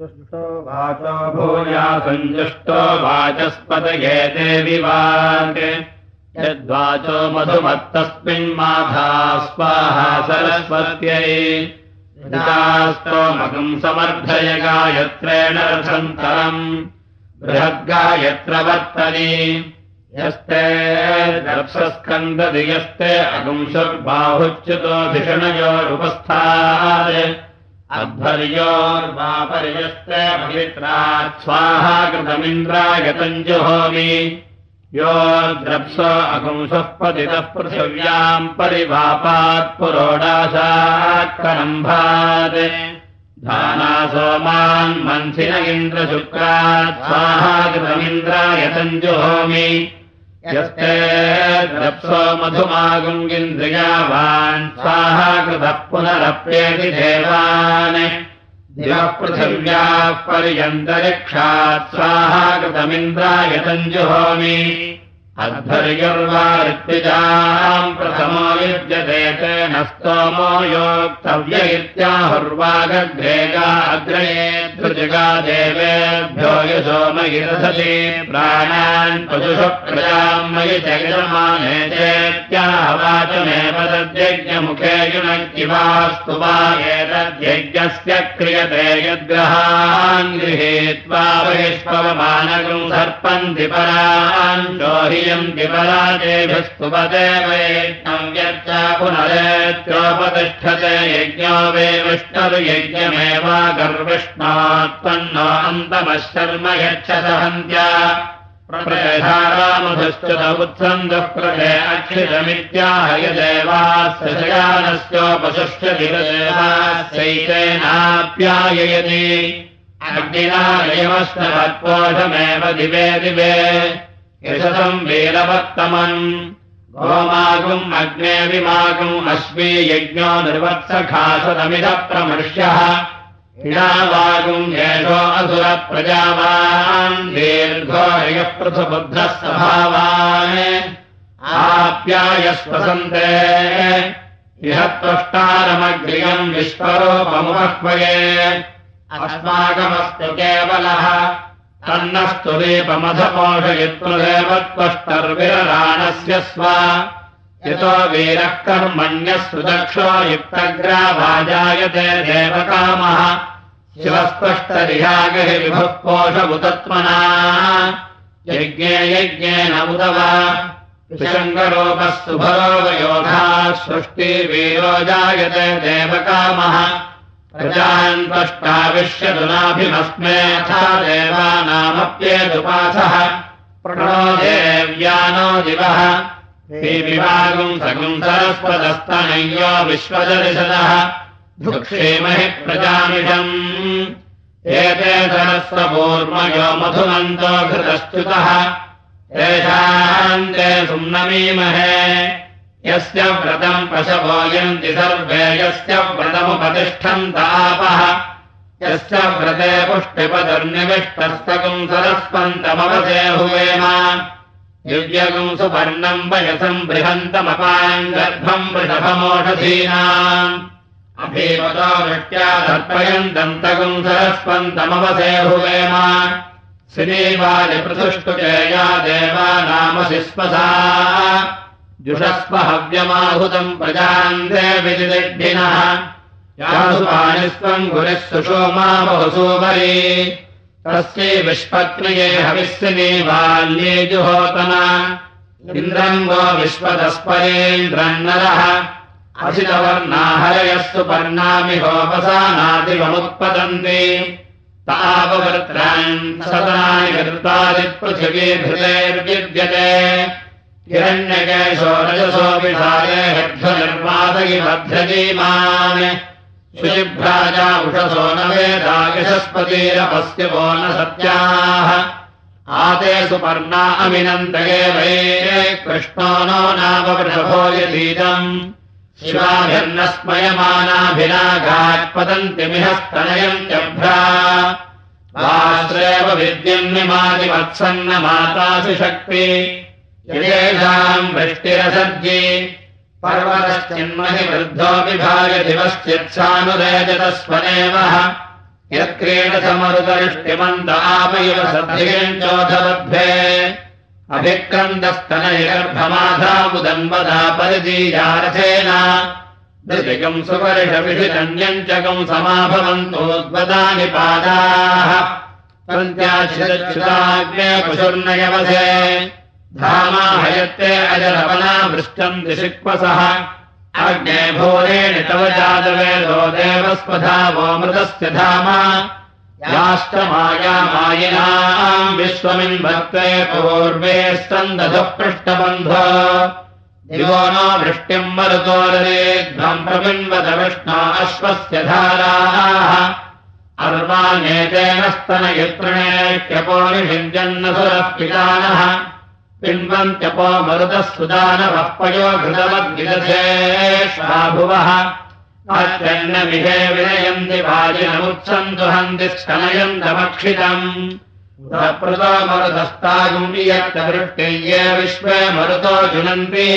वाचो भूया सञ्जुष्टो वाचस्पदये देवि वाक् यद्वाचो मधुमत्तस्मिन्माधा स्वाहा सरस्वत्यै। स्तोमकम् समर्थय गायत्रेण रथन्तरम्। बृहद्गायत्र वर्तनी यस्ते दर्शस्कन्दति यस्ते अगुंशुर्बाहुच्युतो धिषणयोरुपस्थात् अध्वर्योर्वापर्यस्ते पवित्रात् स्वाहा कृतमिन्द्रायतम् जुहोमि यो द्रप्स अगुंसः पतितः पृथिव्याम् परिवापात् पुरोडाशात्करम्भात् धाना सोमान् मन्थिन इन्द्रशुक्रात् स्वाहा कृतमिन्द्रायतम् जुहोमि यस्ते द्रप्सो मधुमागुङ्गिन्द्रियावान् स्वाहा कृतः पुनरप्येति देवान्। दिवः पृथिव्याः पर्यन्तरिक्षात् स्वाहा कृतमिन्द्रायतम् जुहोमि अध्वर्युर्वारित्विजाम् प्रथमो युज्यते तेन स्तोमो योक्तव्य इत्याहुर्वागग्रेगा अग्रये धृजगा देवेभ्यो यशोमयि रथति प्राणान् पशुषु तद्यज्ञमुखे युनक्तिवास्तु वा एतद्यज्ञस्य क्रियते यद्ग्रहान् गृहीत्वा बहिष्पवमानगम् सर्पन्ति परान् चोहि व्यर्च पुनरेत्योपतिष्ठते यज्ञो वे गर्विष्णात्पन्नो अन्तमः शर्म यच्छसहन्त्या प्रधारामधुश्च उत्सन्दः प्रभे अक्षितमित्याह यदेवास्य शयानस्योपसुश्च दिवदेवास्यैतेनाप्याययति अग्निनायमस्तवत्पोषमेव दिवे दिवे यशसम् वीरवत्तमन् गोमागुम् अग्ने विमागुम् अश्वी यज्ञो निर्वत्सखासदमिदः प्रमर्श्यः इडावागुम् येषो असुरप्रजावान्। दीर्घो यः पृथुबुद्धः स्वभावान् आप्यायस्वसन्ते। इह त्वष्टारमग्रियम् विश्वरूपमुपह्वये। अस्माकमस्तु केवलः तन्नस्तुरीपमधपोषयित्रुदेव त्वष्टर्विरराणस्य स्व। यतो वीरः कर्मण्यः सुदक्षो युक्तग्राभाजायते देवकामः। शिवस्पष्टरिहागहि विभुः पोषमुतत्मना यज्ञे यज्ञेन उदव। विशङ्गरूपः सुभरोगयोधाः सृष्टिवीरो जायते देवकामः प्रजान्त्वष्टाविश्यदुनाभिमस्मेऽथा देवानामप्येदुपासः। प्रणो देव्यानो दिवः। सगुम् सरस्वदस्तनय्यो विश्वदर्शदः भुक्षेमहि प्रजामिषम्। एते सरस्वपूर्मयो मधुमन्तो घृतश्च्युतः। तेषाम् ते सुम्नमीमहे यस्य व्रतम् पशवोयन्ति सर्वे यस्य व्रतमुपतिष्ठन्तापः यस्य व्रते पुष्टिपदर्निविष्टस्तकुम् सरस्पन्तमवसे हुवेम। दिव्यगुम् सुपर्णम् वयसम् बृहन्तमपाम् गर्भम् वृषभमोषधीनाम् अभीमतो वृष्ट्या दर्पयन्तम् तगुम् सरस्पन्तमवसे हुवेम श्रीवालिपृथुष्टुकेया देवानामसि स्मसा जुषस्व हव्यमाहुतम् प्रजान्ते विदिदिग्धिनः यासुपाणिस्त्वम् गुरिः सुषोमा बहुसूपरी तस्यै विश्वक्रिये जुहोतना इन्द्रम् वो विश्वतस्परेन्द्रन्नरः असितवर्णाहरयस्तु पर्णामि होपसानादिवमुत्पतन्ति ताववर्त्रान् सदनानि कृतादिपृथिवीभृतेर्विद्यते हिरण्यकेशोरजसोऽपि सारे हर्ध्वनिर्वादयि भद्रजीमान् शुचिभ्राजा उषसो न वेदायशस्पतिरपस्यवो न सत्याः। आते सुपर्णा अमिनन्तये वै कृष्णो नो नामवृषभो यदीदम्। शिवाभिर्नस्मयमानाभिनाघात्पतन्तिमिहस्तनयन्त्यभ्रा। वाश्रेव विद्यन्निमादिवत्सन्न मातासि शक्ति येषाम् वृष्टिरसर्जी पर्वतश्चिन्महि वृद्धोऽपि भागदिवश्चित्सानुरेजतस्वनेवः यत्क्रीडसमरुतरिष्टिमन्त आपैव सद्धियम् चोधबद्धे अभिक्रन्दस्तनैर्भमाधाबुदन्वदा परिजीयारथेन दृतिकम् सुपरिषविषितन्यम् च कम् समाभवन्तोद्वदानि पादाः। पशुर्नयवसे धामाहयत्ते अजरवना वृष्टम् दिशिक्वसः। अग्ने भूरेण तव जातवेदो देवस्पधा वो मृतस्य धाम। याष्टमायामायिनाम् विश्वमिन्भक्ते पूर्वे स्तन्दधः पृष्ठबन्ध दिवो नो वृष्टिम् मरुतोररेध्वम् प्रबिन्वत विष्णो अश्वस्य धाराः। अर्वाण्येतेन स्तनयत्रणेत्यपोनिषिञ्जन्नसुरः पितानः पिन्वन्त्यपो मरुतः सुदानवः पयो घृतवद्विदधेष्वाभुवः अत्यन्नविहे विनयन्ति वाजिनमुत्सन्तु हन्ति स्तनयन्तमक्षितम् प्रतो मरुतस्तागुम् यत्तवृष्टिये विश्वे मरुतो जुनन्ति।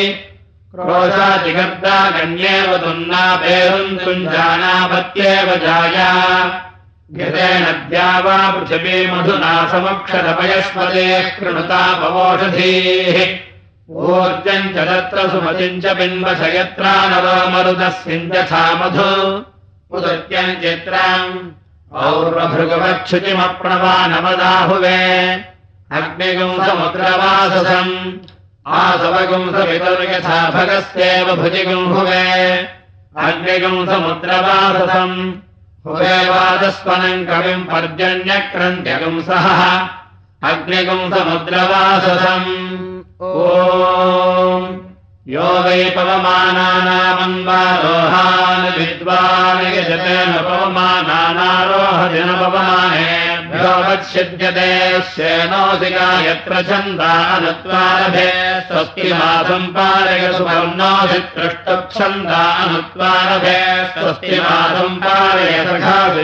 क्रोशातिगर्दा गण्येव तुन्नापेरुन्तुम् जानापत्येव जाया घृतेनद्या वा पृथिवी मधुना समक्षरपयस्पदे कृणुतापवोषधीः ऊर्जम् च तत्र सुमतिम् च बिम्बश यत्रा नरो मरुदस्मिन् यथा मधु। उदत्यम् चित्राम्। और्वभृगवच्छुचिमप्रणवानमदाहुवे अग्निगुंसमुद्रवाससम्। आसवगुंसवितुर्यथा भगस्येव भुजिगुंहुवे। अग्निगुंसमुद्रवाससम् हुवेवादस्वनम् कविम् पर्जन्यक्रन्त्यगुंसः अग्निगुंसमुद्रवाससम्। ओ यो वै पवमानानामन्वारोहान् विद्वान् यजतेन पवमानानारोहदिनपवमानेभ्यो वत्सिद्यते श्येनोऽधिका यत्र छन्दानुत्वारभे स्वस्ति मासम् पारय अनुत्वारभे स्वस्ति मासम् पारय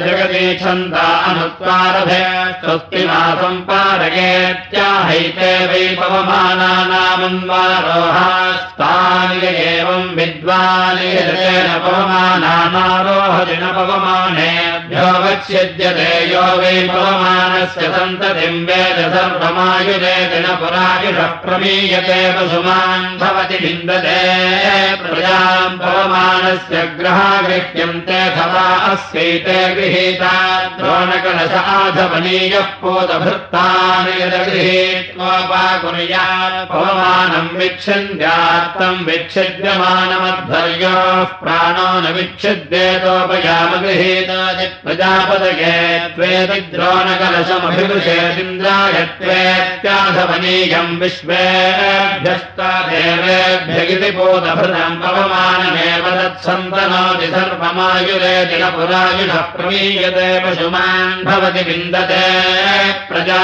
जगति छन्दा अनुत्वारभे स्वस्ति मासम् पारयेत्याहैते वै पवमानानामन्वारोहास्ता एवम् विद्वानेन पवमानानारोहति न वत्स्यद्यते यो वै पवमानस्य सन्ततिम् वेद सर्वमायुरेति न पुरायुषः प्रमीयते वसुमान् भवति विन्दते प्रजाम् पवमानस्य ग्रहा गृह्यन्ते अथवा अस्यैते गृहीता द्रोणकलश आधवनीयः पोतभृत्तान् यदगृहीत्वापाकुर्यात् पवमानम् विच्छन्द्यात्तम् विच्छिद्यमानमध्वर्योः प्राणो न विच्छिद्येतोपयामगृहीतादि प्रजापदगे त्वेति त्वेत्याधवनीयम् विश्वेभ्यस्ता देवेभ्य इति बोधभृतम् पवमानमेव तत्सन्तनोति सर्वमायुरेति न पुरायुषः प्रमीयते पशुमान् भवति विन्दते प्रजा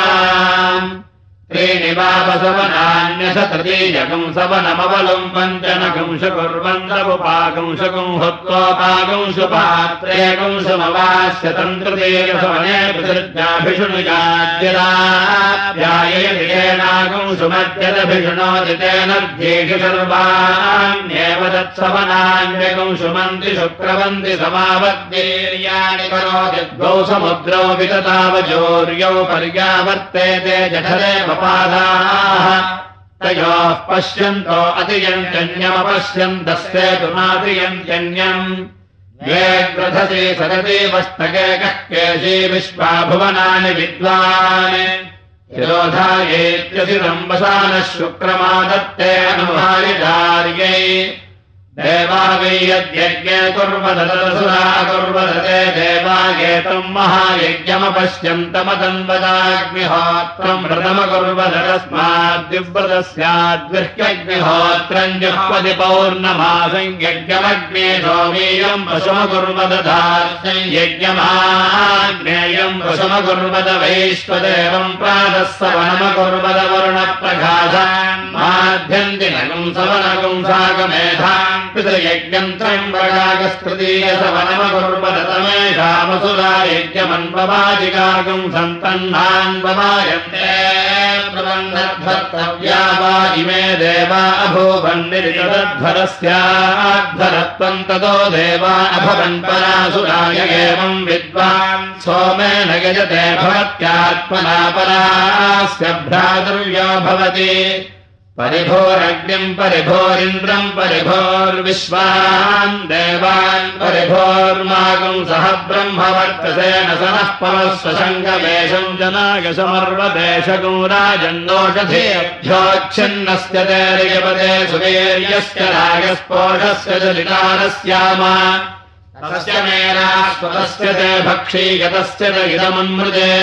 त्रीणि वापसवनान्यशततीयकम् सवनमवलम् पञ्चनकंशु कुर्वन्तमुपाकंशकम् हत्वोपाकंशुपात्रेकंशमवास्य तन्त्रतीयसवने पितृज्ञाभिषुणुजाद्यदाभ्यायेनाकंशुमद्यदभिषुणोदितेन ध्येषु सर्वाण्येव तत्सवनान्यकंशुमन्ति शुक्रवन्ति समावद्वीर्याणि करोति द्वौ समुद्रौ विततावचोर्यौ पर्यावर्तेते जठरे तयोः पश्यन्तो अतियञ्जन्यमपश्यन्तस्य तु नातियञ्जन्यम् द्वे ग्रथसे सदते वस्तके कः विश्वा भुवनानि विद्वान्। शिरोधायेत्यसिरम्बसानः शुक्रमादत्ते अनुभारिधार्यै वै यद्यज्ञे कुर्वदतसुरा कुर्वदते देवागेतम् महायज्ञमपश्यन्तमदन्वदाग्निहोत्रम् व्रतमकुर्वदस्माद्युव्रतस्याद्विह्यग्निहोत्रम् जुह्वति पौर्णमासम् यज्ञमग्ने सोमीयम् पशुमकुर्वदधार्यम् यज्ञमाग्नेयम् पशुमकुर्वद वैश्वदेवम् प्रातः सवनमकुर्वद वरुणप्रकाशान् माध्यन्ति नगुम् सवनगुम् साकमेधाम् इन्द्रयज्ञम् त्र्यम्बकागस्तृतीयसवनमकुर्वतमेषामसुरा यज्ञमन्ववाजिकागम् सन्तह्नान्ववायन्ते प्रबन्धर्तव्या वा इमे देवा अभूवन्निरितध्वरस्याध्वरत्वम् ततो देवा अभवन् परासुराय एवम् विद्वान् सोमेन यजते भवत्यात्मना परास्य भ्रातुर्यो भवति परिभोरग्निम् परिभोरिन्द्रम् परिभोर्विश्वान् देवान् परिभोर्मागम् सह ब्रह्मवर्तसेन सनः परस्वसङ्गमेशम् जनागसमर्वदेशगो राजन्नोषधेभ्योच्छिन्नस्य तेर्यपदे सुवीर्यस्य रागस्पोषस्य च लिकारस्याम तस्य मेनास्वतस्य ते भक्षीगतस्य च इदमन्मृजे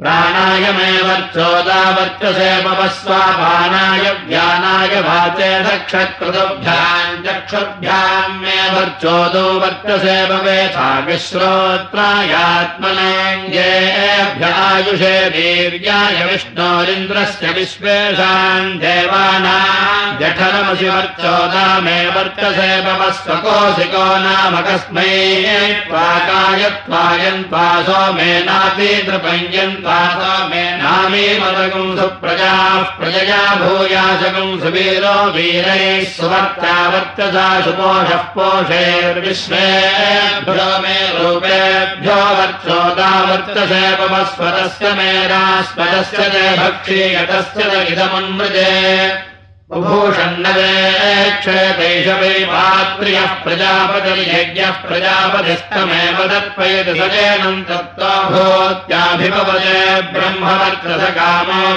प्राणायमेवर्चोदावर्चसे पवस्वापानाय ज्ञानाय वाचे दक्षकृतभ्याम् चक्षुर्भ्याम् मे वर्चोदो वर्चसे भवेथाविश्रोत्रायात्मनेभ्यायुषे वीर्याय विष्णोरिन्द्रस्य विश्वेषाम् देवानाम् जठरमसि वर्चोदा मे वर्चसे पवस्वकोशिको नाम कस्मै त्वाकाय त्वायन्त्वा सोमेनापि नृपञ्जन्त्वा मे नामे मदगुम् सुप्रजाः प्रजया भूयाशगुम् सुवीरो वीरैः वर्चसा सुपोषः पोषेर्विश्वेभ्यो मे रूपेभ्यो वर्चोदा वर्चसे पवस्वरस्य मेरास्वरस्य च भक्षीयतस्य च इदमन्मृजे बुभूषण्णवेक्षेतैषवै पात्र्यः प्रजापतिर्यज्ञः प्रजापतिस्तमेव दत्पयति सजेनम् तत्त्वा भूत्याभिभवते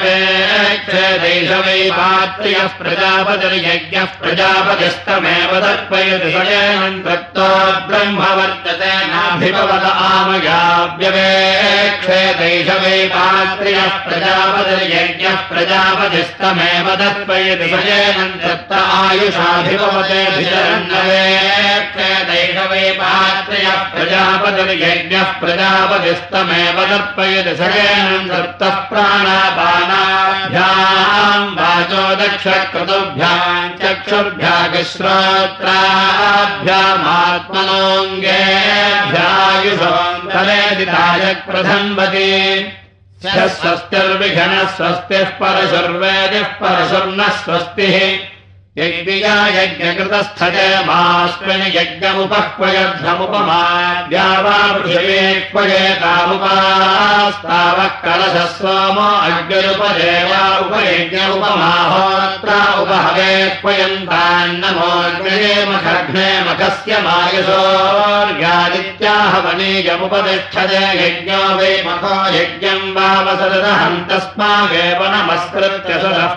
वेक्षेतैषवै पात्र्यः प्रजापतिर्यज्ञः प्रजापतिस्तमेव दत्पयति सजेनम् तत्त्वा ब्रह्मवर्तते आमगाव्यवेक्षेतैषवै पात्र्यः प्रजापतिर्यज्ञः प्रजापतिस्तमेव दत्त पात्रयः प्रजापतिर्यज्ञः प्रजापतिस्तमेव दर्पयति सगेन दत्तः प्राणापानाभ्याम् वाचो दक्षक्रतुभ्याम् चक्षुर्भ्यागश्रोत्राभ्यामात्मनोऽङ्गेभ्यायुषोऽन्तरेदिताय प्रधन्वति स्वस्तिर्विघ्नः स्वस्तिः परशुर्वेदिः परशुर्नः स्वस्तिः यज्ञया यज्ञकृतस्थते मास्मिन् यज्ञमुपह्वयध्वमुपमाद्या वा पृथिवे क्वयेतामुपास्तावः कलशः सोमो अग्निरुपदेवा उपयज्ञ उपमाहोत्रा उपहवे क्वयन्तान्नमोऽग्निरे मखघ्ने मखस्य मायसोर्गादित्याहवनीयमुपतिष्ठते यज्ञो वै मखो यज्ञम् वावसदहम् तस्मागेव नमस्कृत्य सदः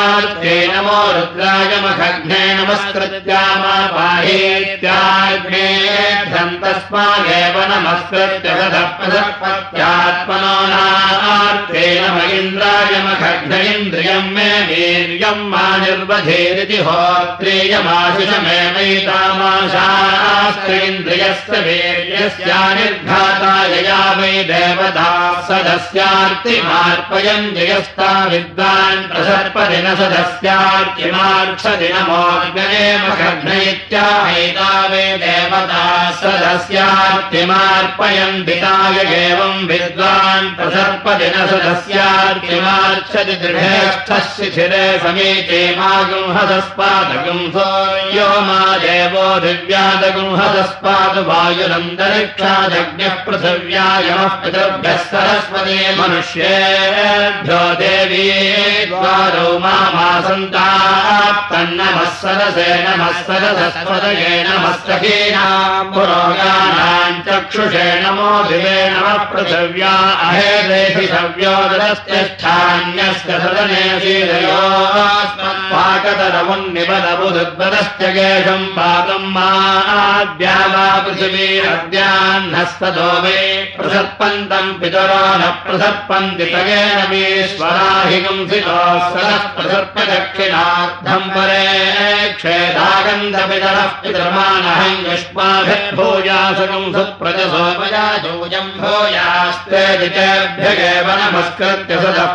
प्रसप्तत्यात्मनो नमो रुद्रायमखघ्ने नमस्कृत्यामापाहेत्याग्नेभ्यम् तस्मागेव नमस्कृत्य सदप्रसत्पत्यात्मनो नार्थे नम इन्द्रायमखघ्न इन्द्रियम् मे वीर्यम् मा निर्वधेरिति होत्रेयमाशिषमेवैतामाशास्त्रेन्द्रियस्य वीर्यस्यानिर्घाता यया वै देवता सदस्यार्तिमार्पयम् जयस्ता विद्वान् प्रसर्पदिन सदस्यार्तिमार्क्षदिनमोऽग्नये इत्याहैता वे देवता सदस्यार्तिमार्पयन् दिताय एवम् विद्वान् प्रसर्पदिन सदस्यार्तिमार्क्षति दृढेष्ठः शिथिरे समीचे मा गुंहदस्पादगुंसो यो मा देवो दिव्यादगुंहदस्पादु वायुरन्तरिक्षादग्न्यः पृथिव्यायमः पितृभ्यः सरस्वती मनुष्येभ्यो देवी द्वारो चक्षुषे नमो दिवे नमः पृथिव्या अहेदेभिषव्योदरस्तिष्ठान्यस्य सदने शीलयोस्मत्पाकतरमुन्निबलबुदुद्वदश्च गेषम् पातम् माद्या वा पृथिवीरद्याह्नस्ततो मे प्रसर्पन्तम् पितरो न प्रसर्पन्ति तगेन मीश्वराहिगंसितो सदः प्रसर्पदक्षिणार्थम् परे क्षेदागन्धपितरः युष्माभिर्भूयासुकम् सुप्रजसोपयाजोजम् भूयास्ते दितेभ्यगेव नमस्कृत्य सदः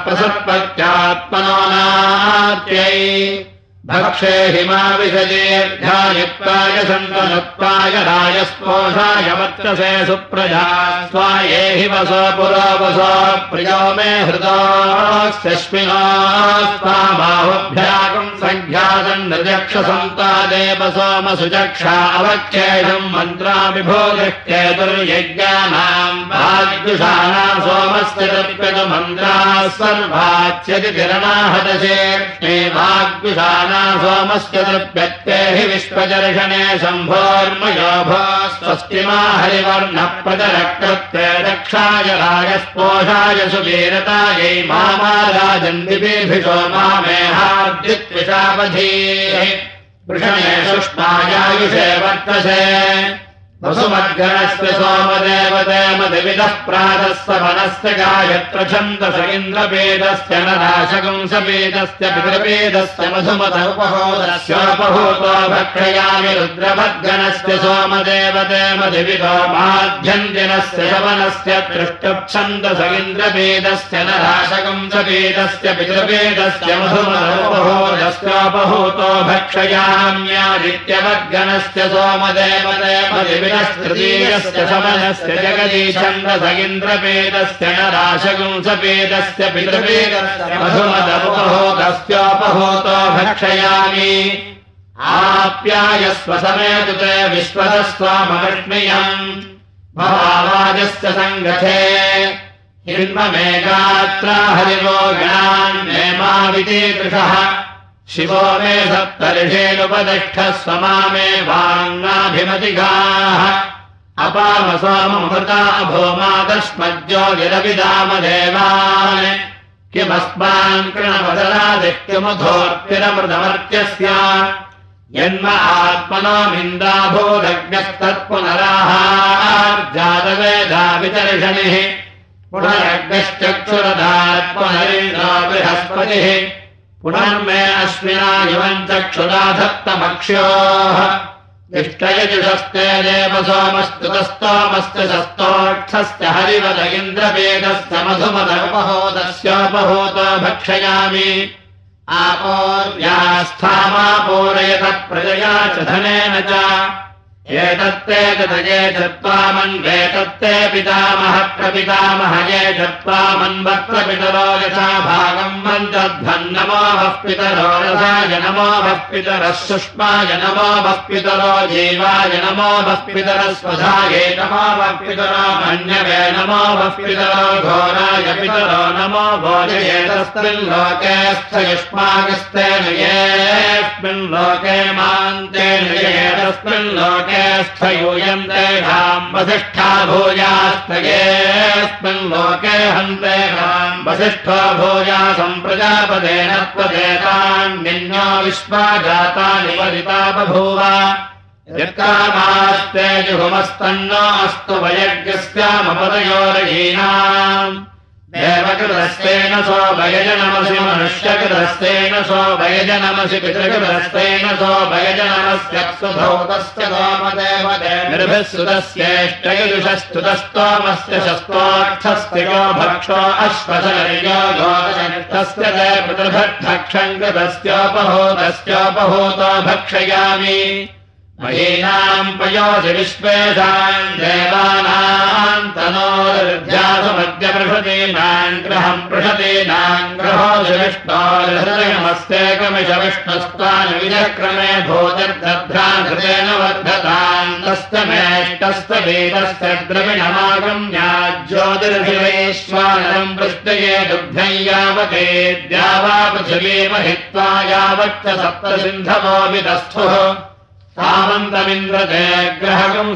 भक्षे हिमाविषजेर्ध्यायुक्ताय सन्तनुक्ताय रायस्पोषाय वर्चसे सुप्रजा स्वाये हि वसो पुरो वसो प्रियो मे हृदोऽस्यश्विना स्वाबाहुभ्यागम् सङ्ख्यातम् नृजक्षसन्तादेव सोमसुचक्षा अवक्षेषम् मन्त्राभिभोदृष्टेतुर्यज्ञानाम् भाग्युषाणा सोमस्य तत्कृतमन्त्राः सर्वाच्यति तिरणाहदशे भाग्युषाणा दृप्यत्ते हि विश्वदर्शने शम्भोर्मयो भो स्वस्तिमा हरिवर्णप्रदरकृत्य रक्षाय राजस्पोषाय सुवीरतायै मामाराजन्दिभिषो मामेहाद्युत्विषावधीः वृषणे सुष्मायायुषे वर्तसे वसुमद्गणस्य सोमदेवदेमदिविदः प्रातस्य मनस्य गायत्र छन्दस इन्द्रवेदस्य नराशगुंसवेदस्य पितृवेदस्य मधुमत उपहोदस्योपहूतो भक्षयामि रुद्रभद्गणस्य सोमदेवदेमदिविदो माध्यन्दिनस्य शवनस्य दृष्टुप्छन्दस इन्द्रवेदस्य नराशगुंसवेदस्य पितृवेदस्य मधुमत उपहोदस्योपहूतो भक्षयाम्यादित्यवद्गणस्य सोमदेवदेमदिविद राशगुंसपेदस्य पितृपेदस्य मधुमदमुपहोदस्योपहोतो भक्षयामि आप्यायस्व समेतु ते विश्वतस्त्वामविष्मियम् भवावाजस्य सङ्गथे। हिन्ममेकात्रा हरिवो गणान्नेमावितीदृशः शिवो मे सप्तर्षेणुपतिष्ठः स्वमामे वाङ्गाभिमतिगाः अपामसोममृता भूमादस्मज्जोगिरविदामदेवान् किमस्मान् कृणवदरादित्यमुधोर्तिरमृतमर्त्यस्य यन्म आत्मनो निन्दाभूदग्नस्तत्पुनराहार्जातवेदा वितर्षणिः पुनरग्नश्चक्षुरदात् पुनरिन्द्रो बृहस्पतिः पुनर्मे अश्विना युवम् चक्षुरा धत्तमक्ष्योः इष्टयजुषस्ते देव सोमस्तुतस्तोमस्य शस्तोक्षस्य हरिवद इन्द्रवेदस्य मधुमदपहोदस्योपहूतो भक्षयामि आपोर्यास्थामापूरयतः प्रजया च धनेन च एतत्ते तदये चत्वामन्वेतत्ते पितामह प्रपितामहये चत्वामन्वक्त्रपितरो यथा भागम् मञ्चध्वन्नमो वः पितरो रसाय नमो वः पितरः सुष्माय नमो वः पितरो जीवाय नमो वः पितरः स्वधाये नमो वः पितरो मन्यवे नमो वः पितरो घोराय पितरो नमो भोजये तस्मिन् लोके स्थयुष्माकस्तेन येऽस्मिन् लोके मान्तेन ये तस्मिन् लोके तेषाम् वसिष्ठा भूयास्तयेऽस्मिन् लोके हन्तेषाम् वसिष्ठो भूया सम्प्रजापदेन त्वदेतान्निन्यो विश्वा जातानि वरिता बभूव। यत्कामास्ते जुहुमस्तन्नो अस्तु वयज्ञस्यामपदयोरयीनाम् देवकृतस्तेन सो भयजनमसि मनुष्यकृतस्तेन सो भयजनमसि पितृकृतस्तेन सो भयजनमस्यक्षुधौतस्य सोमदेवदेभिः सुतस्येष्टयुषस्तुतस्तोमस्य शस्तोक्षस्तियो भक्षो अश्वशर्यो गोदशनिष्ठस्य ते पितृभक्षम् कृतस्योपहूतस्योपहूतो भक्षयामि महीनाम् पयोधि विश्वेषाम् देवानाम् तनोर्ध्यासमद्यपृषतीनाम् ग्रहम् पृषतीनाम् ग्रहोधि विष्णोर्हृदयमस्तेकमिष विष्णुस्तानि विजक्रमे भूतिर्दध्राधृतेन वर्धताम् तस्तमेष्टस्य वेदस्य द्रविणमागम्याज्योतिर्भिवैश्वानरम् पृष्टये दुग्धम् यावते द्यावा पृथिवीमहित्वा यावच्च सप्तसिन्धवो विदस्थुः सामन्तमिन्द्रते ग्रहकम्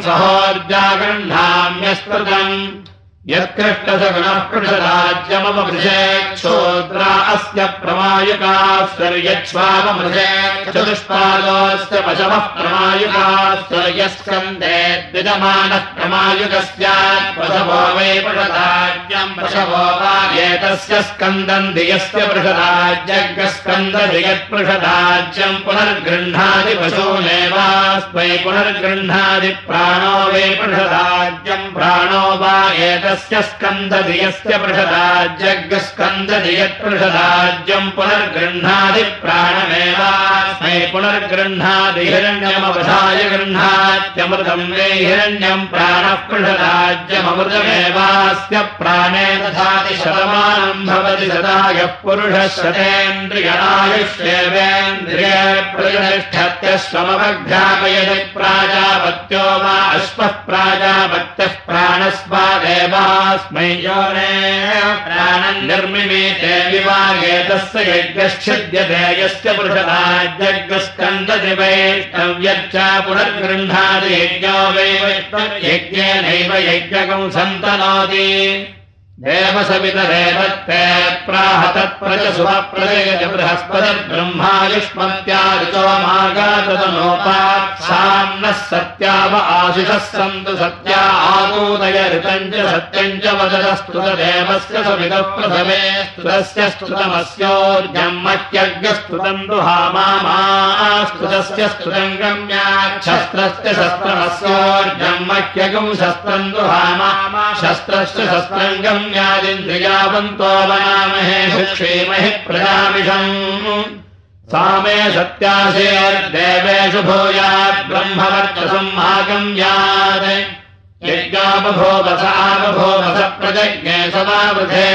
सहोर्जागृह्णाम्यस्कृतम् यत्कृष्टसगुणः पृषराज्यमपृषेक्षोद्रा अस्य प्रमायुकाश्वर्यच्छ्वामृषे चतुष्पादोऽस्य पशवः प्रमायुकाश्वर्यस्कन्दे द्विजमानः प्रमायुकस्यात् पशवो वै पृषराज्यम् पशवो वा एतस्य स्कन्दम् धियस्य पृषराज्यग्स्कन्दधियत्पृषराज्यम् पुनर्गृह्णादि पशूनेवास्मै पुनर्गृह्णादि प्राणो वै पृषराज्यम् प्राणो वा एतस्य स्कन्दधियस्य पृषदाज्यग्स्कन्दधियत्पृषदाज्यम् पुनर्गृह्णादि प्राणमेवास्मै पुनर्गृह्णादि हिरण्यमवधाय गृह्णात्यमृतम् मे हिरण्यम् प्राणः पृषदाज्यममृतमेवास्य प्राणे दधाति सदा यः पुरुषः शतेन्द्रियायुष्येवेन्द्रिय प्रतिष्ठत्यश्वमवघ्रापयति प्राजापत्यो वा अश्वः प्राजापत्यः प्राणम् निर्मिमीते विवागेतस्य यज्ञश्चिद्यते यस्य पुरुषराज्यस्कन्दति वैष्णव्यच्च पुनर्गृह्णाति यज्ञो वै वैष्णव्यज्ञेनैव यज्ञकम् सन्तनोति देवसवितरेव ते प्राह तत्प्रज सुप्रजयज बृहस्पतिर्ब्रह्मायुष्मत्या ऋतोमागातनोपात्साम्नः सत्याव आशिषः सन्तु सत्या आगोदय ऋतम् च सत्यम् च देवस्य सवितः प्रथमे स्तुतस्य स्तुतमस्योर्जम् मह्यज्ञस्तुतम् दुहामास्तुतस्य स्तुतम् गम्याच्छस्त्रस्य शस्त्रमस्योर्जम् मह्यगम् शस्त्रम् दुहामा शस्त्रस्य शस्त्रम् गम्य ्यादिन्द्रियावन्तो वनामहे सुक्षेमहि प्रजामिषम्। सा मे सत्याशेर्देवेषु भूयात् ब्रह्मवर्चसम् आगम्यात् यज्ञापभोवस आपभोवस प्रजज्ञे समावृधे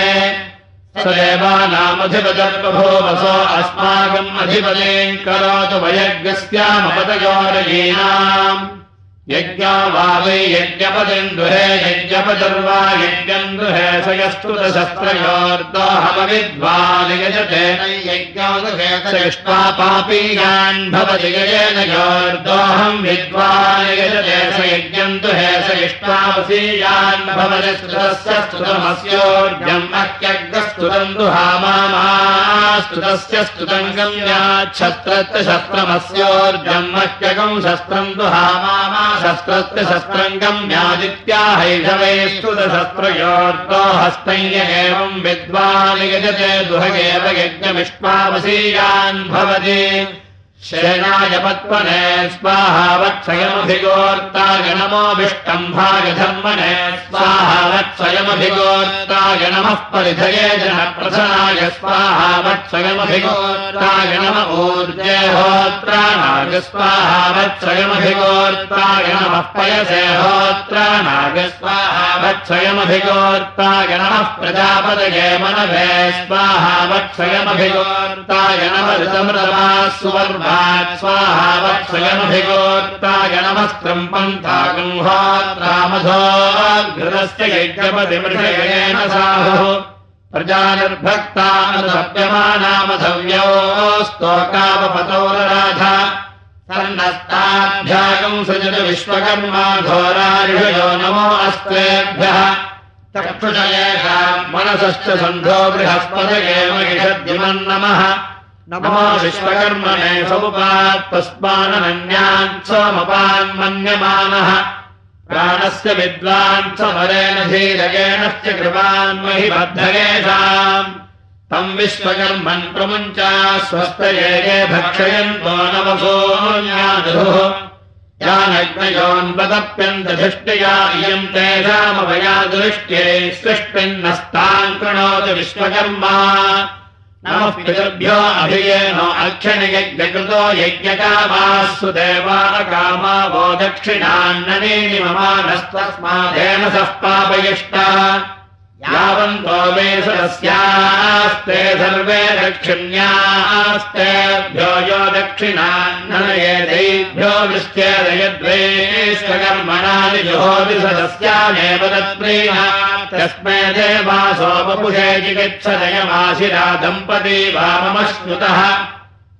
स देवानामधिपदर्पभोवसो अस्माकम् अधिपदेम् करोतु वयज्ञस्यामपदयोरयीनाम्। यज्ञा वा वै यज्ञपदिन्दुहे यज्ञपदर्वा यज्ञम् दुहे स यस्तुतशस्त्रयोर्दोहमविद्वानिगजते यज्ञोदुहेष्टा पापीयान् भवति गजेन योर्दोऽहम् विद्वानिगजते स यज्ञम् दुहे स इष्टावसीयान् भवति स्तुतस्य स्तुतमस्योर्जम् अत्यग्रस्तुतम् दुहामास्तुतस्य स्तुतम् गम्याच्छस्त्रस्य शस्त्रमस्योर्जम् अत्यगम् शस्त्रम् दुहामा शस्त्रस्य शस्त्रङ्गम् यादित्याहैषवैस्तुतशस्त्रयोर्तो हस्तैय एवम् विद्वान् यजते दुहगेव यज्ञमिष्पावसीयान् भवति शेनायपत्मने स्वाहावत्सयमभिगोर्ताय नमोऽभिष्टम्भागधर्मणे स्वाहावत्सयमभिगोर्ताय नमः परिधये जनः प्रसनाय स्वाहावत्सयमभिगोर्ताय नम ऊर्जे होत्राणाग स्वाहावत्सयमभिगोर्ताय नमः पयसे होत्राणाग स्वाहावत्सयमभिगोर्ताय नमः प्रजापदये मनवे स्वाहावत्सयमभिगोर्ताय नम स्वाहा वत्सयमभिगोत्ताय नमस्त्रम् पन्था गृहस्य यज्ञपतिमृषयेन साहुः प्रजानिर्भक्ता स्तोकावपतोरराध सर्णस्ताभ्यागम् सृजत विश्वकर्मा घोरार्षयो नमो अस्त्वेभ्यः चक्षुषयेषाम् मनसश्च सन्धो बृहस्पतये नमः विश्वकर्मणे समुपात्तस्मानन्यान् सोमपान्मन्यमानः। प्राणस्य विद्वान् समरेण धीरगेणश्च कृपान्महि बद्धगेषाम् तम् विश्वकर्मन् प्रमुञ्चा स्वस्तये भक्षयन्तो नवसोऽन्यादुः यानग्नयोन्पदप्यन्तधिष्टया इयम् तेषामभया दृष्ट्ये सृष्टिन्नस्तान् कृणोतु विश्वकर्मा पितृभ्यो अभियेनो अक्षणयज्ञकृतो यज्ञकामास्सु देवा अकामा वो ममानस्तस्मादेन सः पापयिष्टा यावन्तो मे सदस्यास्ते सर्वे दक्षिण्यास्तेभ्यो यो दक्षिणान्ननये देभ्यो वृष्ट्येदयद्वे स्वकर्मणानि जुहोति सदस्यामेव तत्प्रीणा। तस्मै देवासोपपुषे चिकित्सदयमाशिरा दम्पती वा मम श्नुतः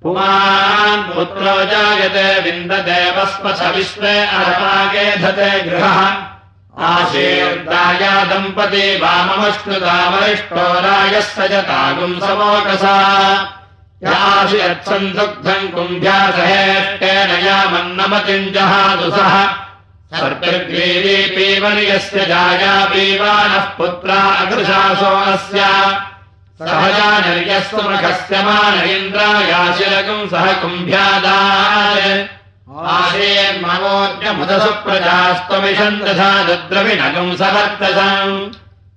पुमान् पुत्रो जायते विन्दते वस्पथ विश्वे अरपागे धते गृहः आशीर्दाया दम्पती वाममश्नुता वरिष्ठो रायः सजतागुम् समोकसा। यासि यत्सन्दुग्धम् कुम्भ्यासहेष्टेन यामन्नमतिम् जहादुसः सर्पिर्ग्रीवी पीवनियस्य जाया पीवानः पुत्रा अकृशासो अस्य सहजा निर्यस्वमुखस्य मान इन्द्रायाशिलकम् सह कुम्भ्यादाय आशेर्मवोद्यमुदसु प्रजास्त्वमिषम् तथा रुद्रविणगम् सवर्तसाम्।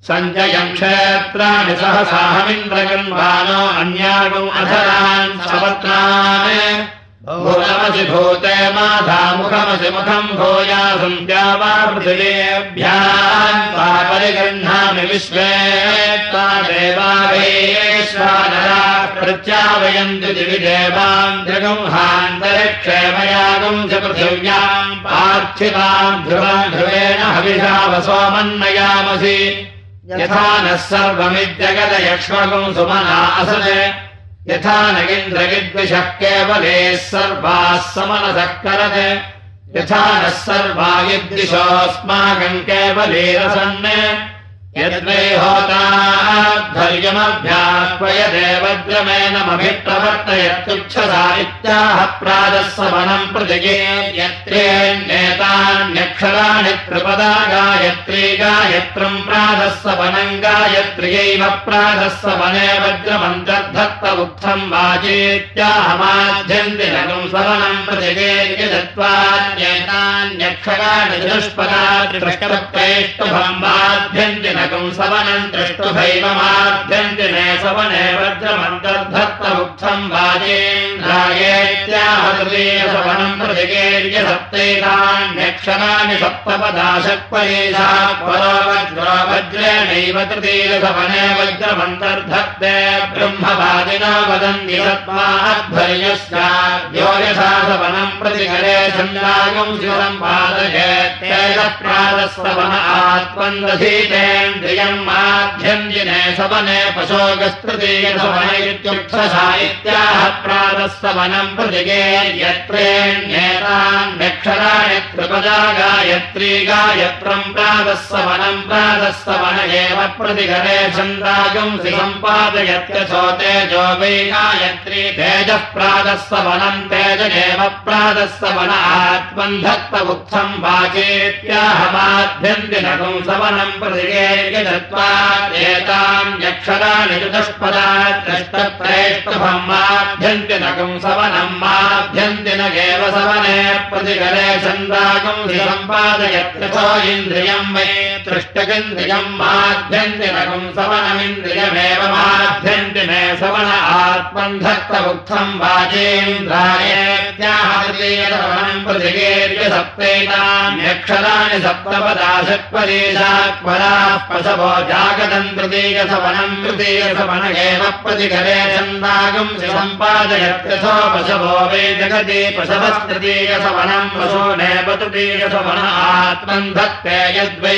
सञ्जयम् क्षेत्राणि सहसाहमिन्द्रगन्वानो अन्यागम् अधरान् सवत्रान् भूतमसि भूते माधामुखमसि मुखम् भूया सन्त्या वा पृथिवेभ्याम् परिगृह्णामि विश्वे त्वा देवावेश्वानरा प्रत्यावयन्ति दिवि देवान् जगंहान्तरिक्षेमयागम् च पृथिव्याम् पार्थिवाम् ध्रुवम् ध्रुवेण हविषा वसोमन्नयामसि। यथा नः सर्वमित्यगदयक्ष्मगम् सुमना असते यथा न इन्द्रगिद्विषः केवलेः सर्वाः समनसः करत् यथा नः सर्वा यद्दिशोऽस्माकम् केवलेरसन् यद्वै होताध्वर्यमभ्याह्वयदेवद्रमेणमभिप्रवर्तयत्युच्छसा इत्याह प्रादस्सवनम् प्रतिगे यत्रेतान्यक्षराणि त्रिपदा गायत्री गायत्रम् प्रादस्सवनम् गायत्र्यैव उक्थम् वाचेत्याहमाध्यन्तिनगम् सवनम् प्रतिगे यजत्वान्येतान्यक्षराणि दुष्पदा त्रिष्टप्रेष्टुभम् बाध्यन्ति सवनम् द्रष्टुभैवमाभ्यन्ति ने सवने वज्रमन्तर्धत्तमुक्थम् वाजेन्द्रायेत्याहृदीयसवनम् प्रतिकेर्य सप्तैतान्यक्षराणि सप्तपदाशक्वयेषा परो वज्रो वज्रेणैव तृतीयसवने वज्रमन्तर्धत्ते ब्रह्मवादिनो वदन्ति सत्त्वाध्वर्यस्याद्यो यथा सवनम् छन्दागम् शिवम् पादयेत्येष प्रातःसवन आत्मन्दधीते इन्द्रियम् माध्यञ्जिने सवने पशोगस्तृतीयसवन इत्युक्षसा इत्याह प्रातःसवनम् प्रतिगे यत्रेण्येतान्यक्षराणि त्रिपदा गायत्री गायत्रम् प्रातःसवनम् प्रातःसवन एव प्रतिगरे छन्दागंसि सम्पादयत्यसो तेजो वै गायत्री तेजः प्रातःसवनम् तेजगेव प्रातःसवन आत्मन् धत्त उक्थम् वाचेत्याहमाध्यन्तिनकम् सवनम् प्रतिगे एताम् यक्षराणि चतुष्पदा द्रष्टप्रेष्टभम् माध्यन्तिनकम् सवनम् माध्यन्तिनगेव सवने प्रतिकरे छन्दाकम् सम्पादयत्यथो इन्द्रियम् वै तृष्टगिन्द्रियम् माध्यन्तिनकम् सवनमिन्द्रियमेव माध्यन्ति मे सवन आत्मन् धत्तमुक्थम् वाचेन्द्रायेत्याहृतीयसवनम् प्रतिगेर्य सप्तैताम् यक्षराणि सप्तपदाशक्वदेशात्मराः पशवो जागतम् तृतीयसवनम् तृतीयसवन एव प्रतिकरे छन्दागम् सम्पादयत्यथो पशवो वै जगति तृतीयसवन आत्मन् धत्ते यद्वै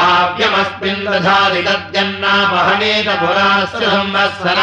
आप्यमस्मिन् दधाति तद्यन्नापहनीत पुरास्य संवत्सर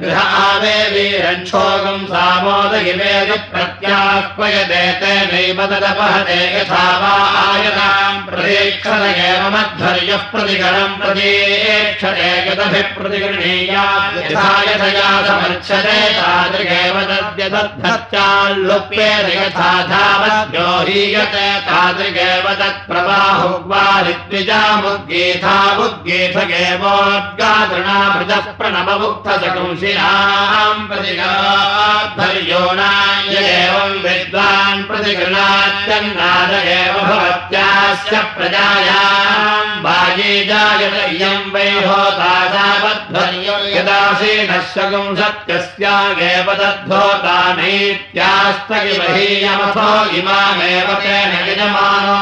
गृह आवे वीरक्षोगम् सामोदगिवेदि प्रत्याह्वयते तेनैव तदपहते यथा वा आयताम् प्रतीक्षत एव मध्वर्यः प्रतिगणम् प्रतीक्षते गतभिप्रतिगृह्णीया यथा यथया समर्च्छते तादृगेव तद्यदद्धत्याल्लुप्येत यथा धावद्यो हीयते तादृगेव तत्प्रवाहुग्वारिद्विजामुद्गीथामुद्गीथगेवोद्गातृणामृतः प्रणवमुक्तशकुंशिनाम् प्रतिगाध्वर्योणाय एवम् विद्वान् प्रतिगृणात्यन्नाद एव भवत्यास्य प्रजायाम् बाजे जायत इयम् वै होतासावध्वर्यो यदासीनः शकुम् सत्यस्यागेव तद्धोतानैत्यास्तगिमहीयमथो इमामेव तेन यजमानो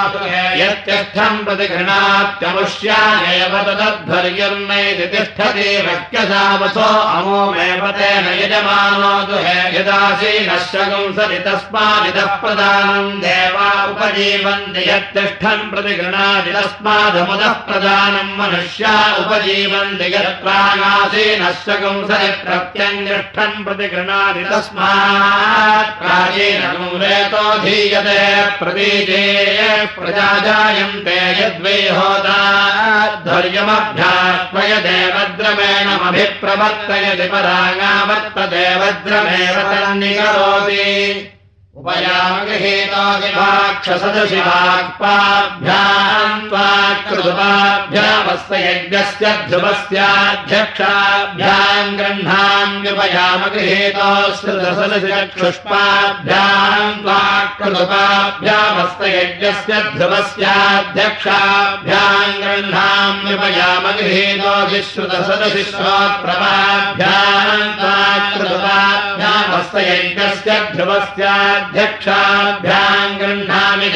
यत्यर्थम् प्रतिगृणात्यमुष्यागेव तदध्वर्यर्नैति तिष्ठति वक्यसावसो अमोमेव तेन यजमानो दुहे यदासीनः शकुम् सति तस्मादितः प्रदानम् देवा उपजीवन्ति यत्तिष्ठन् प्रदानम् मनुष्या उपजीवन्ति सति प्रत्यङ्गिष्ठन् प्रतिगृणाति तस्मात् प्राचीनकम् रेतो धीयते प्रतीजे प्रजा जायन्ते यद्वै होताध्वर्यमभ्यात्मयते वज्रमेणमभिप्रवर्तयति परागावर्तते वज्रमेव तन्निकरोति उपयामगृहेतादिवाक्षसदशिवाक्पाभ्याम् त्वाकृतुपाभ्यामस्य यज्ञस्य ध्रुवस्याध्यक्षाभ्याम् गृह्णाङ्गपयामगृहेतोऽस्कृतसदशिचक्षुष्पाभ्याम् त्वाकृतुपाभ्यामस्य यज्ञस्य ध्रुवस्याध्यक्षाभ्याम् त्वाकृतुपाभ्यामस्य यज्ञस्य ध्रुवस्याध्यक्षाभ्याम् गृह्णामि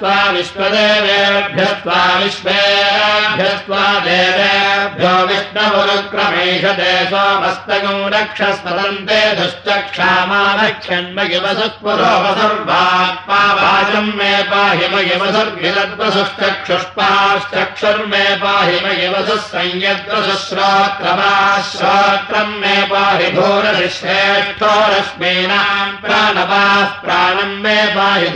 त्वा विश्वदेवेभ्यः त्वा विश्वेभ्यः त्वा देवेभ्यो विष्णवरुक्रमेषते सोमस्तगम् रक्षस्पदन्ते दुश्चक्षामानक्षन्मयिवसुपुरोपसर्वात्मावाचम् मे पाहि मयिवसुर्भिरद्वसुश्चक्षुष्पाश्चक्षुर्मे पाहि मयिवसुः संयद्वसुश्रोत्रमाश्रोत्रम् मे पाहि प्राणवाः प्राणम् मे पाहि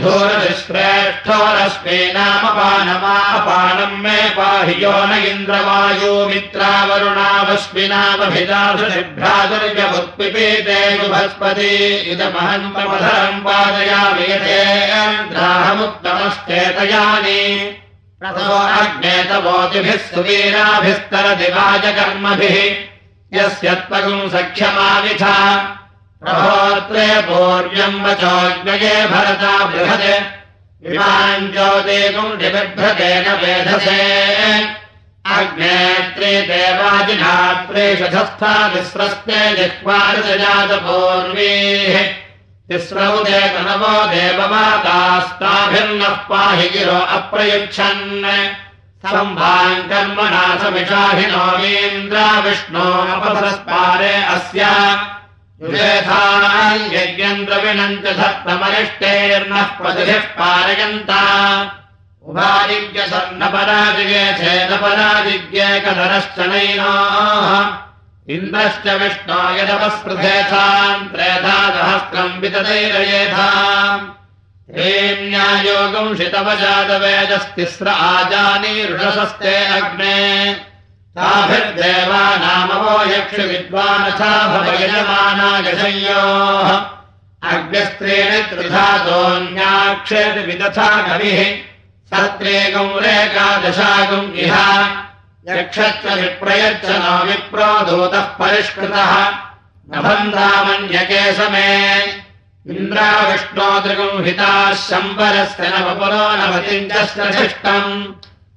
रश्मीनामपानमापानम् मे पाहि यो न इन्द्रवायो मित्रावरुणावश्विनावभिदाशभ्रातुर्यमुत्पिपीते युभस्पति इदमहन्तमधरम् पादयामि यथेन्द्राहमुत्तमश्चेतयानि अग्नेतवोतिभिः सुवीराभिस्तरदिवाजकर्मभिः यस्य त्वगुम् सख्यमाविथा प्रभोत्रे पूर्व्यम् वचोज्ञये भरता बृहत् ज्योतिकुण्डिबिभ्रतेन वेधसे। अग्नेत्रे देवाजिनात्रेषधस्था तिस्रस्ते जिह्वारजजातपूर्वीः। तिस्रौदे तनवो देवमातास्ताभिर्नः पाहि गिरो अप्रयुच्छन्। सम्भाम् कर्मणा समिषाभिनोमीन्द्रा विष्णो अपसस्पारे अस्य। यज्ञन्द्रविणम् च धत्तमरिष्टेर्नः प्रतिभिः पारयन्ता। उभाजिज्ञ स्वर्णपराजिगे छेदपराजिज्ञे कधरश्च नैनाः। इन्द्रश्च विष्णो यदपस्पृथेथाम् त्रेधा सहस्रम् वितदैरयेथाम् हेम्यायोगम् शितवजातवेदस्तिस्र आजानीरुषसस्ते अग्ने ताभिर्देवानामवो यक्षि विद्वानथा भवयजमानागशयोः अग्निस्त्रेण त्रिधातोऽन्याक्षेति विदथा कविः सत्रेगम् रेकादशागम् इह। यक्षश्च विप्रयच्छ नो विप्रो दूतः परिष्कृतः। न बन्धामन्यके समे इन्द्राविष्णो दृगम् हिताः शम्बरस्य नवपुरो शिष्टम्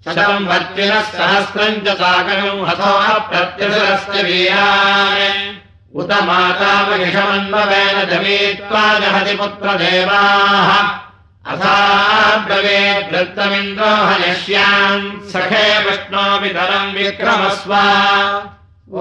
शतम् वर्जिनः सहस्रम् च साकरम् हतो प्रत्यसुरस्य वीरान्। उत मातामहिषमन्ववेन जमीत्वा जहति पुत्रदेवाः अथाब्रवेद्वृत्तमिन्द्रो हनिष्यान् सखे विष्णोपितरम् विक्रमस्व। ओ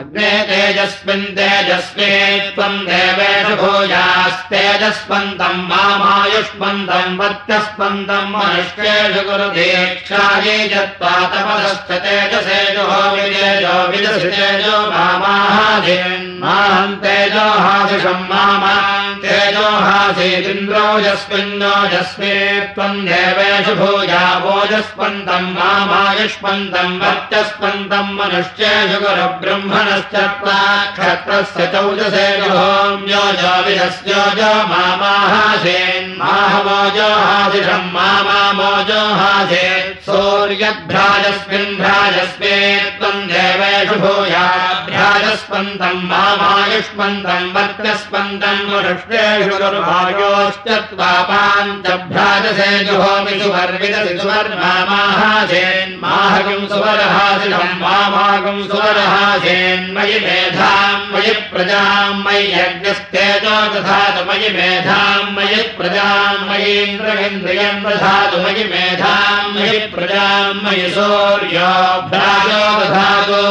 अग्ने तेजस्मिन् तेजस्वे त्वम् देवेषु भूयास्तेजस्वन्तम् मामायुष्मन्तम् वर्त्यस्पन्दम् मनुष्येषु गुरु दीक्षायै जत्वा तपदश्च तेजसे जुहो विजेजो विदसि तेजो मामाहाधीन्माहम् तेजो हासिषम् मामाम् तेजो हासीदिन्द्रो यस्मिन्नो यस्मे त्वम् देवेषु भूया वोजस्पन्दम् वर्त्यस्पन्दम् मनुष्येषु गुरु क्षत्रस्य चौजसे जुहोम्यो जो विदस्यो जो मामाहासेन्माहमोजो हासिषम् मामामोजो हासेत् सूर्यभ्राजस्मिन् भ्राजस्मे त्वम् देवेषु भूयाभ्राजस्पन्दम् मामायुष्मन्तम् वर्त्यस्पन्दम् वृष्टेषु दुर्भाग्योश्च त्वापाञ्चभ्राजसे जुहोमि सुवर्विदसि सुवर्मामाहासेन्माहकम् सुवरहासिषम् मामाकम् सुवरहासेन् मयि मेधाम् मयि प्रजाम् मयि यज्ञस्तेजो दधातु मयि मेधाम् मयि प्रजाम् मयीन्द्रमिन्द्रियम् दधातु मयि मेधाम् मयि प्रजाम् दधातु।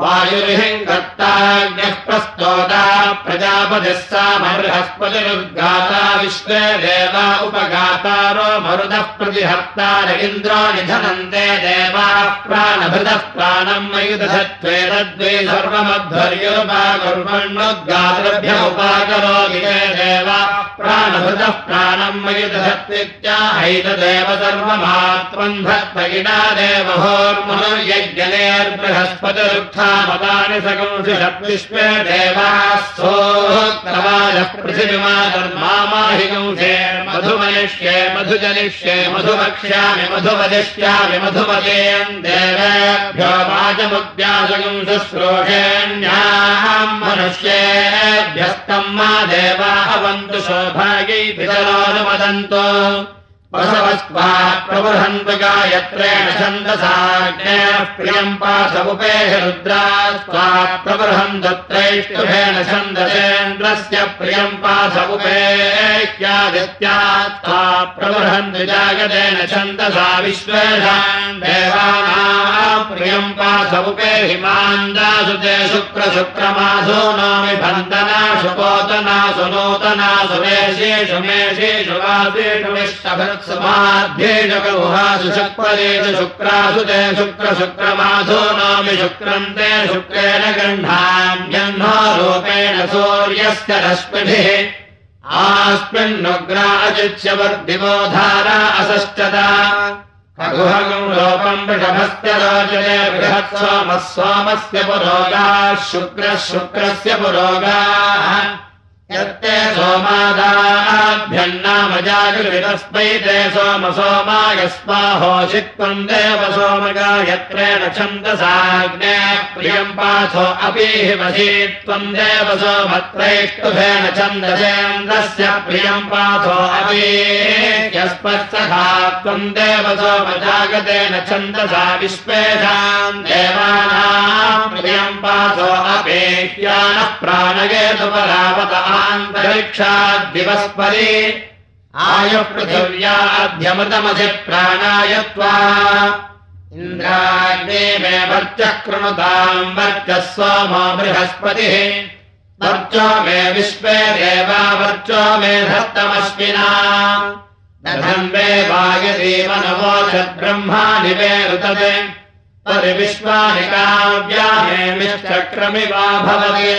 वायुर्हिम् कर्ताज्ञः प्रस्तोता प्रजापतिः सामर्हस्पतिरुद्गाता विश्वे देवा उपगाता प्रातारो मरुदः प्रतिहर्तार इन्द्रो निधनन्ते देवाः प्राणभृतः प्राणम् मयुदधत्वे तद्वे सर्वमध्वर्योपाकुर्वण्णोद्गातृभ्य उपाकरोमि ते देवा प्राणभृतः प्राणम् मयुदधत्वित्याहैतदेव सर्वमात्मम् धत्तगिना देवहोर्मनुर्यज्ञनेर्बृहस्पतिरुक्थामतानि सकंसि षट्विश्वे देवाः सोक्तवायः मधुमनिष्ये मधुजनिष्ये मधुवक्ष्यामि मधुवदिष्यामि मधुमतेयम् देवेभ्यो वाचमुद्यासकम् शुश्रूषेण्याम् मनुष्येभ्यस्तम् मा देवा अवन्तु सौभाग्यै पितरोनुमदन्तो बसवस्त्वा प्रवहन्तु गायत्रेण छन्दसाग्नेः प्रियम् पाशमुपेः रुद्रा स्त्वा प्रबृहन्तत्रैष्टुभेण छन्दसेन्द्रस्य प्रियम् पाशमुपेह्यादित्या त्वा प्रबृहन्तु जागतेन छन्दसा विश्वेषाम् देवानाम् प्रियम् पाशमुपेहिमान्दासु ते शुक्रशुक्रमासो नो विभन्दनाशु पोतनासु नूतनासु मेषेषु मेषेषु वासेषु विष्टभृ विष्टभृत् समाध्येषकौहासु शक्परेषु शुक्रासु ते शुक्रशुक्रमासो नामि शुक्रम् ते शुक्रेण गृह्णाम्यह्नोरूपेण सूर्यस्य रश्मिभिः। आस्मिन्नुग्राजिच्यवर्दिवो धारा खगुहगम् लोपम् वृषभस्य रोचने बृहत् सोमः सोमस्य पुरोगाः शुक्रः शुक्रस्य पुरोगाः यत्ते सोमादाभ्यन्नामजागृतस्मै ते सोम सोमायस्माहोषित्वम् देव सोमगायत्रेण छन्दसाग्ने प्रियम् पाथो अपि वशी त्वम् देव सोमत्रैष्टुभेन छन्दसेन्द्रस्य प्रियम् पाथो अपि यस्मत्सखा त्वम् देव सोमजागतेन छन्दसा विश्वेषाम् देवानाम् प्रियम् पाथो अपेह्यानः प्राणगेतुपरावत न्तरिक्षाद्दिवस्परि आयुः पृथिव्याध्यमृतमधि प्राणाय त्वा इन्द्राग्ने मे वर्चः कृणुताम् वर्चः सोमो बृहस्पतिः। वर्चो मे विश्वे देवा वर्चो मे धत्तमश्विना। दधम् मे वायदेव नवोषद्ब्रह्माणि मे ऋतते परिविश्वानि काव्या मे मिश्चक्रमिवा भवते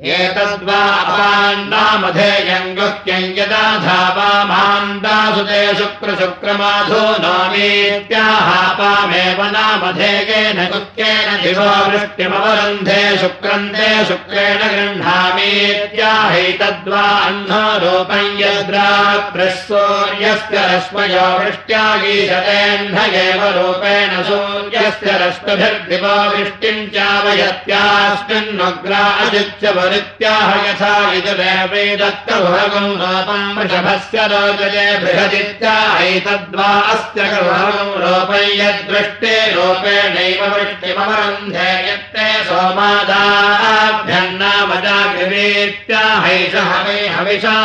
एतद्वा अपान्नामधेयम् गुह्यम् यदा धावामान्दासुते शुक्रशुक्रमाधो नोमीत्याहापामेव नामधेयेन गुह्येन दिवो वृष्टिमवरुन्धे शुक्रन्ते शुक्रेण गृह्णामीत्याहैतद्वा अह्नोरूपम् यद्राप्रसूर्यस्य रश्मयो वृष्ट्यागीशतेऽह्न एव रूपेण सूर्यस्य रश्मिभिर्दिवो वृष्टिम् चावयत्यास्मिन्नुग्रा अजित्य नित्याह यथा यजुरेवैदत्तगुहगम् रूपम् वृषभस्य रोचये बृहदित्याहैतद्वा अस्य गृहगम् रूपम् यद्वृष्टे रूपेणैव वृष्टिमवरुन्धे यत्ते सोमादाभ्यन्नामजागृवीत्याहैष हवे हविषा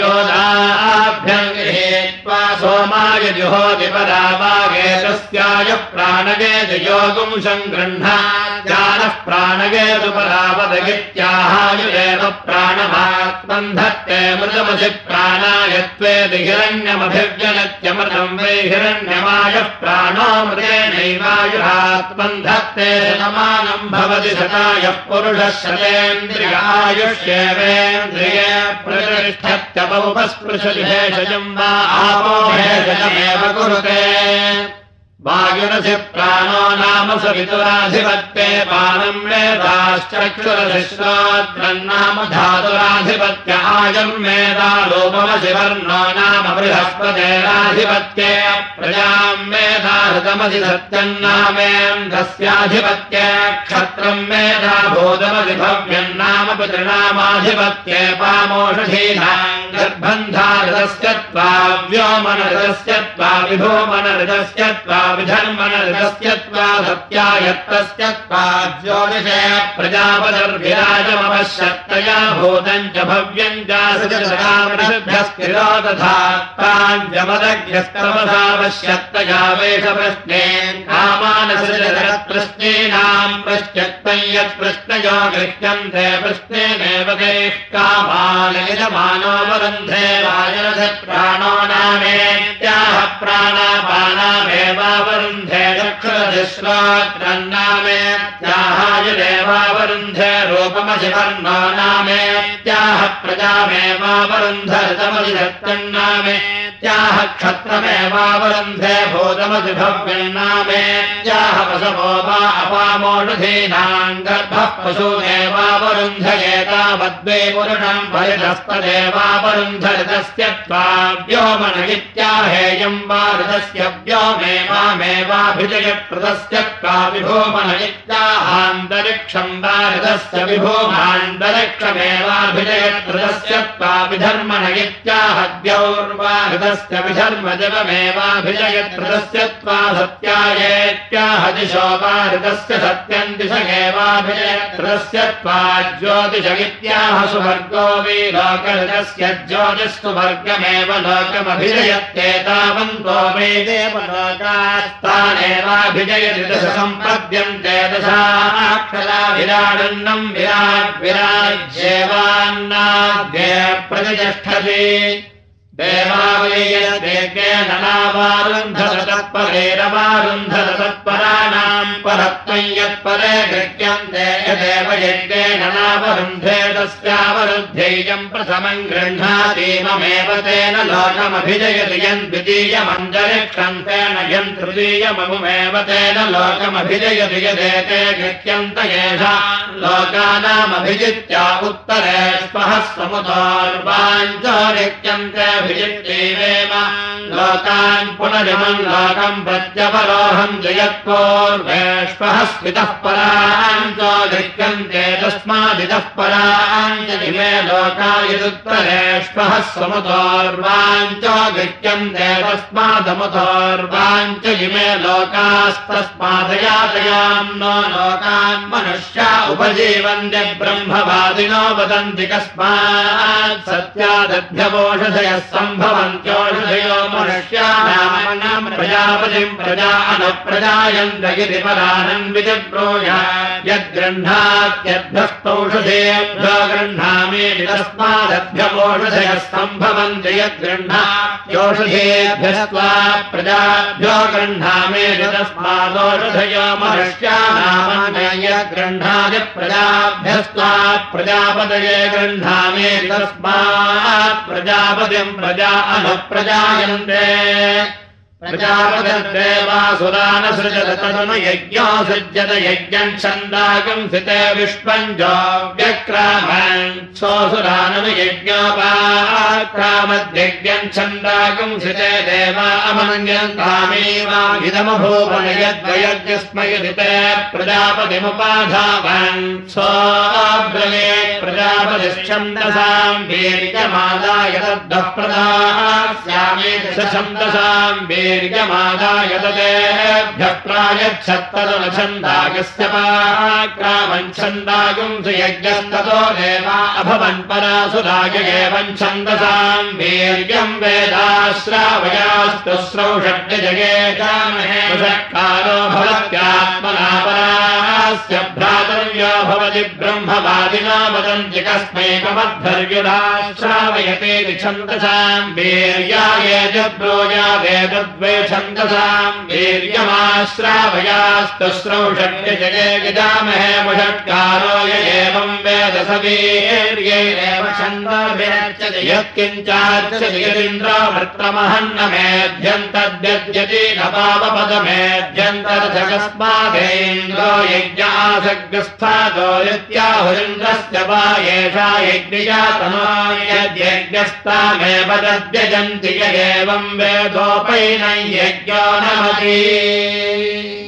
योदाभ्यम् गृहीत्वा सोमाय जुहोदिपरावागे तस्याय प्राणगे जयोगुम् सङ्गृह्णा जानः प्राणगेतुपरावदगित्याहायुरेव प्राणमात्मम् धत्ते मृतमसि प्राणायत्वे हिरण्यमभिव्यनत्यमृतम् वै हिरण्यमायः प्राणोमृतेनैवायुरात्मम् धत्ते शतमानम् भवति शतायः पुरुषः शतेन्द्रियायुष्येवेन्द्रिये प्रतिष्ठत्यपमुपस्पृशति भेषजम् वा भेषजमेव कुरुते वायुरसि प्राणो नाम सवितुराधिपत्ये पानम् वेदाश्चक्षुरशिश्रोद्रन्नाम धातुराधिपत्य आयम् वेदा लोपमसि वर्णो नाम बृहस्पतेराधिपत्ये प्रजाम् वेदा हृतमसि सत्यम् नामेन्द्रस्याधिपत्ये क्षत्रम् वेदा भूतमसि भव्यम् नाम पितृणामाधिपत्ये पामोषधीनाम् गर्भन्धारदस्य त्वा व्योमनरदस्य त्वा विभोमनरदस्य त्वा विधर्मनरदस्य त्वा सत्यायत्तस्य त्वा ज्योतिषे प्रजापदर्भिराजमवश्यत्तया भूतम् च भव्यम् चासृभ्यस्थिरो तथा ताञ्जमदज्ञस्तमसावश्यत्तया वेषप्रश्ने कामानसृजप्रश्नेनाम् प्रश्यत्तम् यत्प्रश्नयो गृह्यन्ते प्रश्नेनेव वरुन्धे वायुरथ प्राणो नामेत्याह प्राणापानामेवावरुन्धे चक्षुरधिश्रोत्रन्नामेत्याहायुरेवावरुन्धे रूपमधिवर्णो नामेत्याह प्रजामेवावरुन्धरतमधिसत्यन्नामे त्याह क्षत्रमेवावरुन्धे भूतमधिभव्यन्नामेत्याह वसवो वा अपामोषधीनाम् गर्भः पशुमेवावरुन्धयेतावद्वे पुरुषम् परितस्तदेवावरुन्धरितस्य त्वाव्योमन इत्याहेयम् वा ऋतस्य व्योमेवामेवाभिजयप्रदस्य त्वा विभोमन इत्याहान्तरिक्षम् वा ऋतस्य विभोमान्तरिक्षमेवाभिजयत्रदस्य त्वा विधर्मण इत्याहद्यौर्वा ऋतस्य विधर्मजवमेवाभिजयत्रदस्य त्वा सत्यायेत्याह दिशो वा ऋतस्य सत्यम् दिश एवाभिजयत्रदस्य त्वा ज्योतिष इत्याह सुवर्गो वि लोकऋतस्य ज्योतिस्तु वर्गमेव लोकमभिजयत्येतावन्तो मे देव लोकास्तानेवाभिजयति दश सम्पद्यन्ते विराडन्नम् विराट् विराज्येवान्नाद्य प्रतिष्ठति देवावलीयदेकेननावारुन्धत तत्परेरवारुन्धत तत्पराणाम् परत्वम् यत्परे गृह्यन्ते यदेव यज्ञेन नावरुन्धे तस्यावरुद्धेयम् प्रथमम् गृह्णातीममेव तेन लोकमभिजयति यम् द्वितीयमञ्जरिक्षम् तेन यम् तृतीयममुमेव तेन लोकमभिजयति यदेते गृह्यन्त येषा लोकानामभिजित्या उत्तरे स्पः समुदार्वाञ्चरिक्यन्ते लोकान् पुनरिमम् लोकम् स्मितः पराञ्च गृह्यन्ते तस्मादितः पराञ्चलिमे लोकायुत्तरेष्पः समुदोर्वाञ्च गृह्यन्ते तस्मादमुदोर्वाञ्च इमे लोकास्तस्मादयातयाम् नो लोकान् मनुष्या उपजीवन्ति ब्रह्मवादिनो वदन्ति कस्मात् सत्यादभ्यवोषधयः सम्भवन्त्योषधयो मनुष्याणाम् प्रजापतिम् प्रजा अनुप्रजायन्त इति परानम् विजब्रूया यद्गृह्णात्यभ्यस्तौषधेभ्यो गृह्णामीति तस्मादभ्यवोषधयः सम्भवन्ति यद्गृह्णात्यौषधेभ्यस्त्वा प्रजाभ्यो गृह्णामीति तस्मादोषधयो तस्मात् प्रजापतिम् प्रजा अनुप्रजायन्ते यज्ञो सृज्यत यज्ञम् छन्दाकम् सिते विष्पञ्जो व्यक्रामन् सोऽसुराननु यज्ञोपाक्रामद्यज्ञम् छन्दाकम् सिते देवा ऋते प्रजापतिमुपाधावन्। सोऽब्रमे प्रजापतिश्छन्दसाम् वीर्यमादाय तद्धः प्रदास्यामे छन्दसाम् छन्दागुम् सुयज्ञस्ततो देवा अभवन् परासुराय एवम् छन्दसाम् वीर्यम् वेदाश्रावयास्तु स्रौषड्यजगे कामहेकारो भवत्यात्मना परास्य भ्रातर्यो भवति ब्रह्मवादिना वदन्ति कस्मैकमद्धर्युराश्रावयते छन्दसाम् वीर्याय ब्रोया वेदद्वे छन्दसाम् वीर्यमाश्रावयास्तु स्रौषड्यजगे गजामहे मुषट्कारो य एवम् वेद स वीर्यैरेव यदिन्द्रो वृत्तमहन्न मेध्यन्तद्यद्यति न पावपदमेध्यन्तरथकस्मादेन्द्रो यज्ञासग्रस्थातो यत्याहुरिन्द्रस्य वा एषा यज्ञया तनो यद्यज्ञस्तामेव तद्यजन्ति य एवम् वेदोपैन यज्ञो नमति